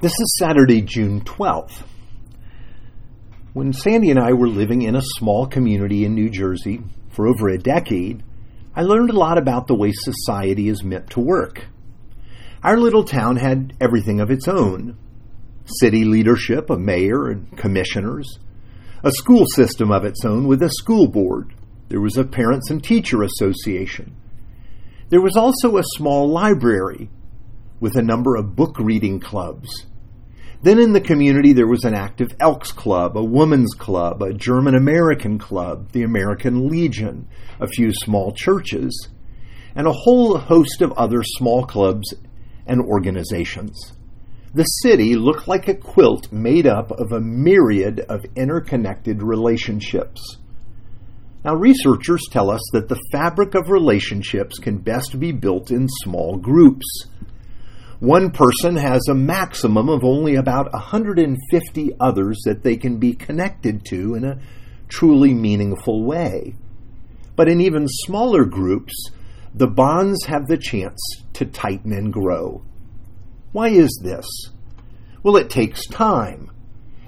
This is Saturday, June 12th. When Sandy and I were living in a small community in New Jersey for over a decade, I learned a lot about the way society is meant to work. Our little town had everything of its own city leadership, a mayor and commissioners, a school system of its own with a school board. There was a parents and teacher association. There was also a small library with a number of book reading clubs then in the community, there was an active Elks Club, a Women's Club, a German American Club, the American Legion, a few small churches, and a whole host of other small clubs and organizations. The city looked like a quilt made up of a myriad of interconnected relationships. Now, researchers tell us that the fabric of relationships can best be built in small groups one person has a maximum of only about 150 others that they can be connected to in a truly meaningful way. But in even smaller groups, the bonds have the chance to tighten and grow. Why is this? Well, it takes time,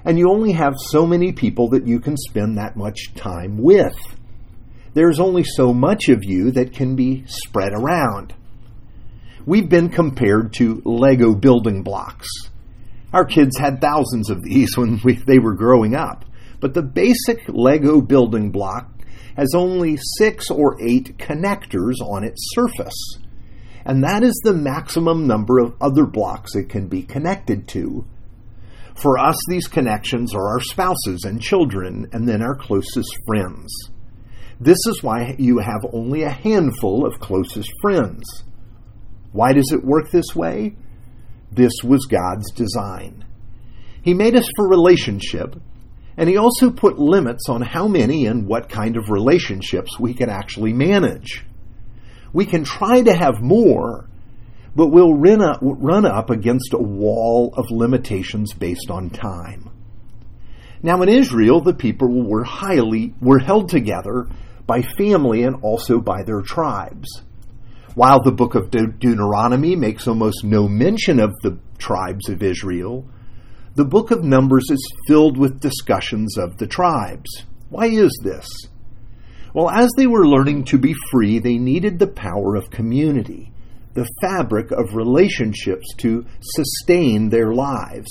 and you only have so many people that you can spend that much time with. There's only so much of you that can be spread around we've been compared to Lego building blocks. Our kids had thousands of these when we, they were growing up, but the basic Lego building block has only six or eight connectors on its surface. And that is the maximum number of other blocks it can be connected to. For us, these connections are our spouses and children, and then our closest friends. This is why you have only a handful of closest friends. Why does it work this way? This was God's design. He made us for relationship, and He also put limits on how many and what kind of relationships we can actually manage. We can try to have more, but we'll run up, against a wall of limitations based on time. Now, in Israel, the people were highly were held together by family and also by their tribes. While the book of De- Deuteronomy makes almost no mention of the tribes of Israel, the book of Numbers is filled with discussions of the tribes. Why is this? Well, as they were learning to be free, they needed the power of community, the fabric of relationships to sustain their lives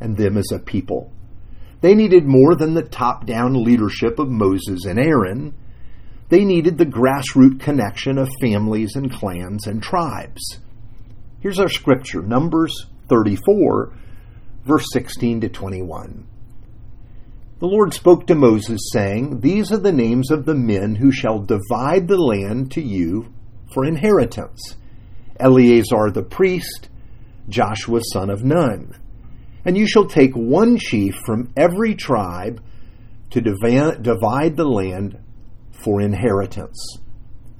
and them as a people. They needed more than the top down leadership of Moses and Aaron. They needed the grassroots connection of families and clans and tribes. Here's our scripture Numbers 34, verse 16 to 21. The Lord spoke to Moses, saying, These are the names of the men who shall divide the land to you for inheritance Eleazar the priest, Joshua son of Nun. And you shall take one chief from every tribe to divide the land for inheritance.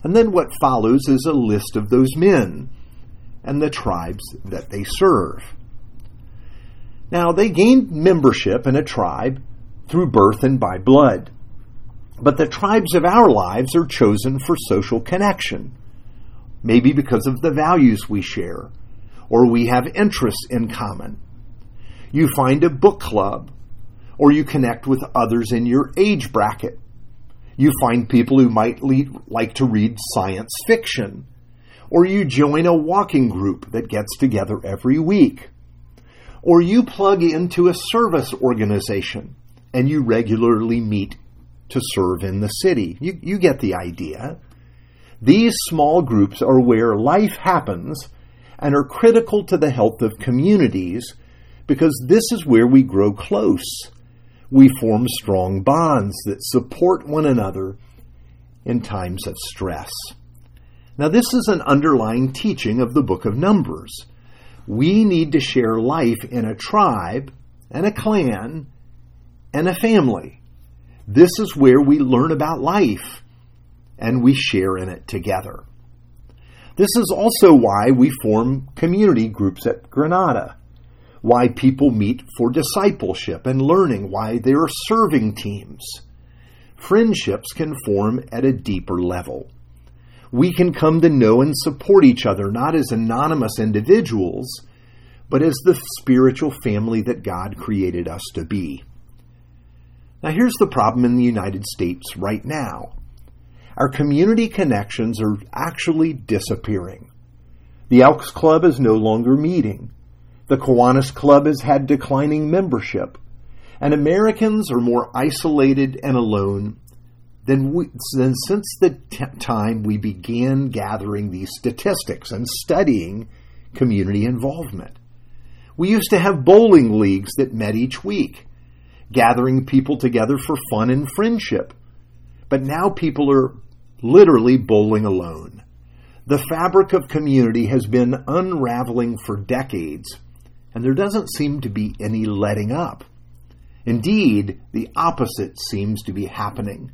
And then what follows is a list of those men and the tribes that they serve. Now, they gained membership in a tribe through birth and by blood. But the tribes of our lives are chosen for social connection, maybe because of the values we share, or we have interests in common. You find a book club, or you connect with others in your age bracket you find people who might like to read science fiction. Or you join a walking group that gets together every week. Or you plug into a service organization and you regularly meet to serve in the city. You, you get the idea. These small groups are where life happens and are critical to the health of communities because this is where we grow close we form strong bonds that support one another in times of stress. Now, this is an underlying teaching of the book of Numbers. We need to share life in a tribe and a clan and a family. This is where we learn about life and we share in it together. This is also why we form community groups at Granada why people meet for discipleship and learning, why there are serving teams. Friendships can form at a deeper level. We can come to know and support each other not as anonymous individuals, but as the spiritual family that God created us to be. Now, here's the problem in the United States right now our community connections are actually disappearing. The Elks Club is no longer meeting. The Kiwanis Club has had declining membership. And Americans are more isolated and alone than, we, than since the t- time we began gathering these statistics and studying community involvement. We used to have bowling leagues that met each week, gathering people together for fun and friendship. But now people are literally bowling alone. The fabric of community has been unraveling for decades, and there doesn't seem to be any letting up. Indeed, the opposite seems to be happening.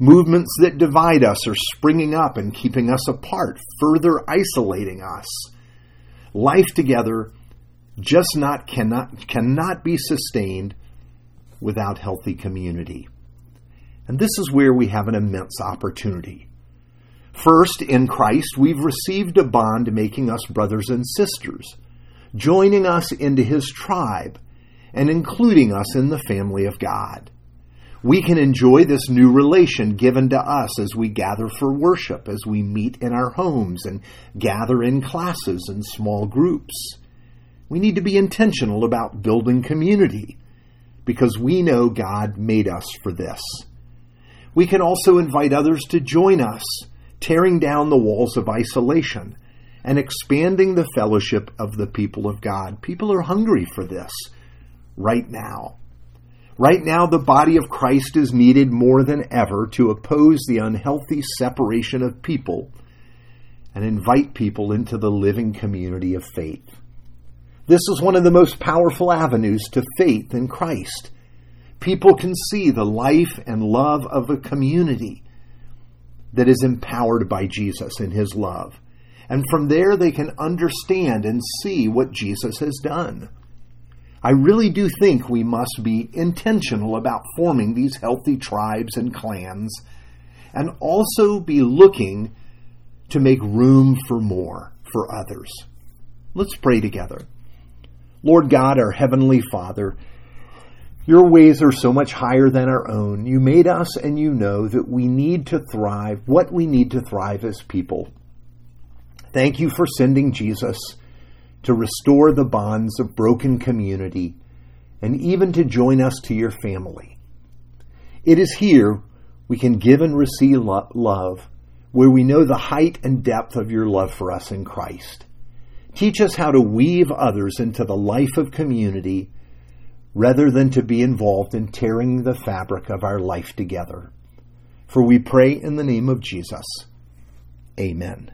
Movements that divide us are springing up and keeping us apart, further isolating us. Life together just not cannot cannot be sustained without healthy community. And this is where we have an immense opportunity. First, in Christ, we've received a bond making us brothers and sisters, joining us into his tribe, and including us in the family of God. We can enjoy this new relation given to us as we gather for worship, as we meet in our homes and gather in classes and small groups. We need to be intentional about building community because we know God made us for this. We can also invite others to join us, tearing down the walls of isolation and expanding the fellowship of the people of God. People are hungry for this right now. Right now, the body of Christ is needed more than ever to oppose the unhealthy separation of people and invite people into the living community of faith. This is one of the most powerful avenues to faith in Christ. People can see the life and love of a community that is empowered by Jesus and his love. And from there, they can understand and see what Jesus has done. I really do think we must be intentional about forming these healthy tribes and clans and also be looking to make room for more for others. Let's pray together. Lord God, our Heavenly Father, your ways are so much higher than our own. You made us and you know that we need to thrive, what we need to thrive as people. Thank you for sending Jesus to restore the bonds of broken community, and even to join us to your family. It is here we can give and receive love, where we know the height and depth of your love for us in Christ. Teach us how to weave others into the life of community rather than to be involved in tearing the fabric of our life together. For we pray in the name of Jesus. Amen.